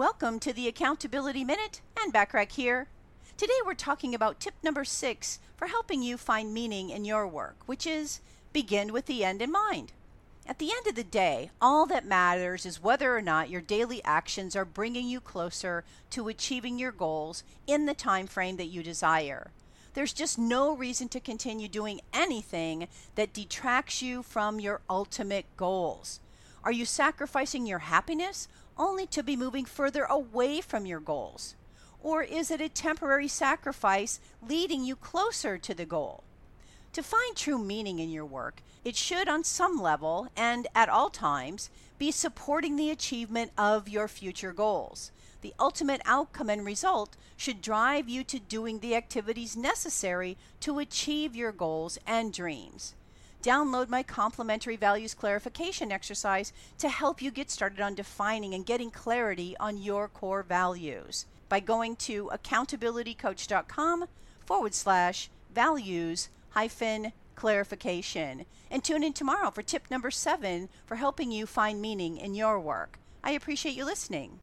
Welcome to the Accountability Minute and Backrack here. Today we're talking about tip number six for helping you find meaning in your work, which is begin with the end in mind. At the end of the day, all that matters is whether or not your daily actions are bringing you closer to achieving your goals in the time frame that you desire. There's just no reason to continue doing anything that detracts you from your ultimate goals. Are you sacrificing your happiness only to be moving further away from your goals? Or is it a temporary sacrifice leading you closer to the goal? To find true meaning in your work, it should, on some level and at all times, be supporting the achievement of your future goals. The ultimate outcome and result should drive you to doing the activities necessary to achieve your goals and dreams. Download my complimentary values clarification exercise to help you get started on defining and getting clarity on your core values by going to accountabilitycoach.com forward slash values hyphen clarification. And tune in tomorrow for tip number seven for helping you find meaning in your work. I appreciate you listening.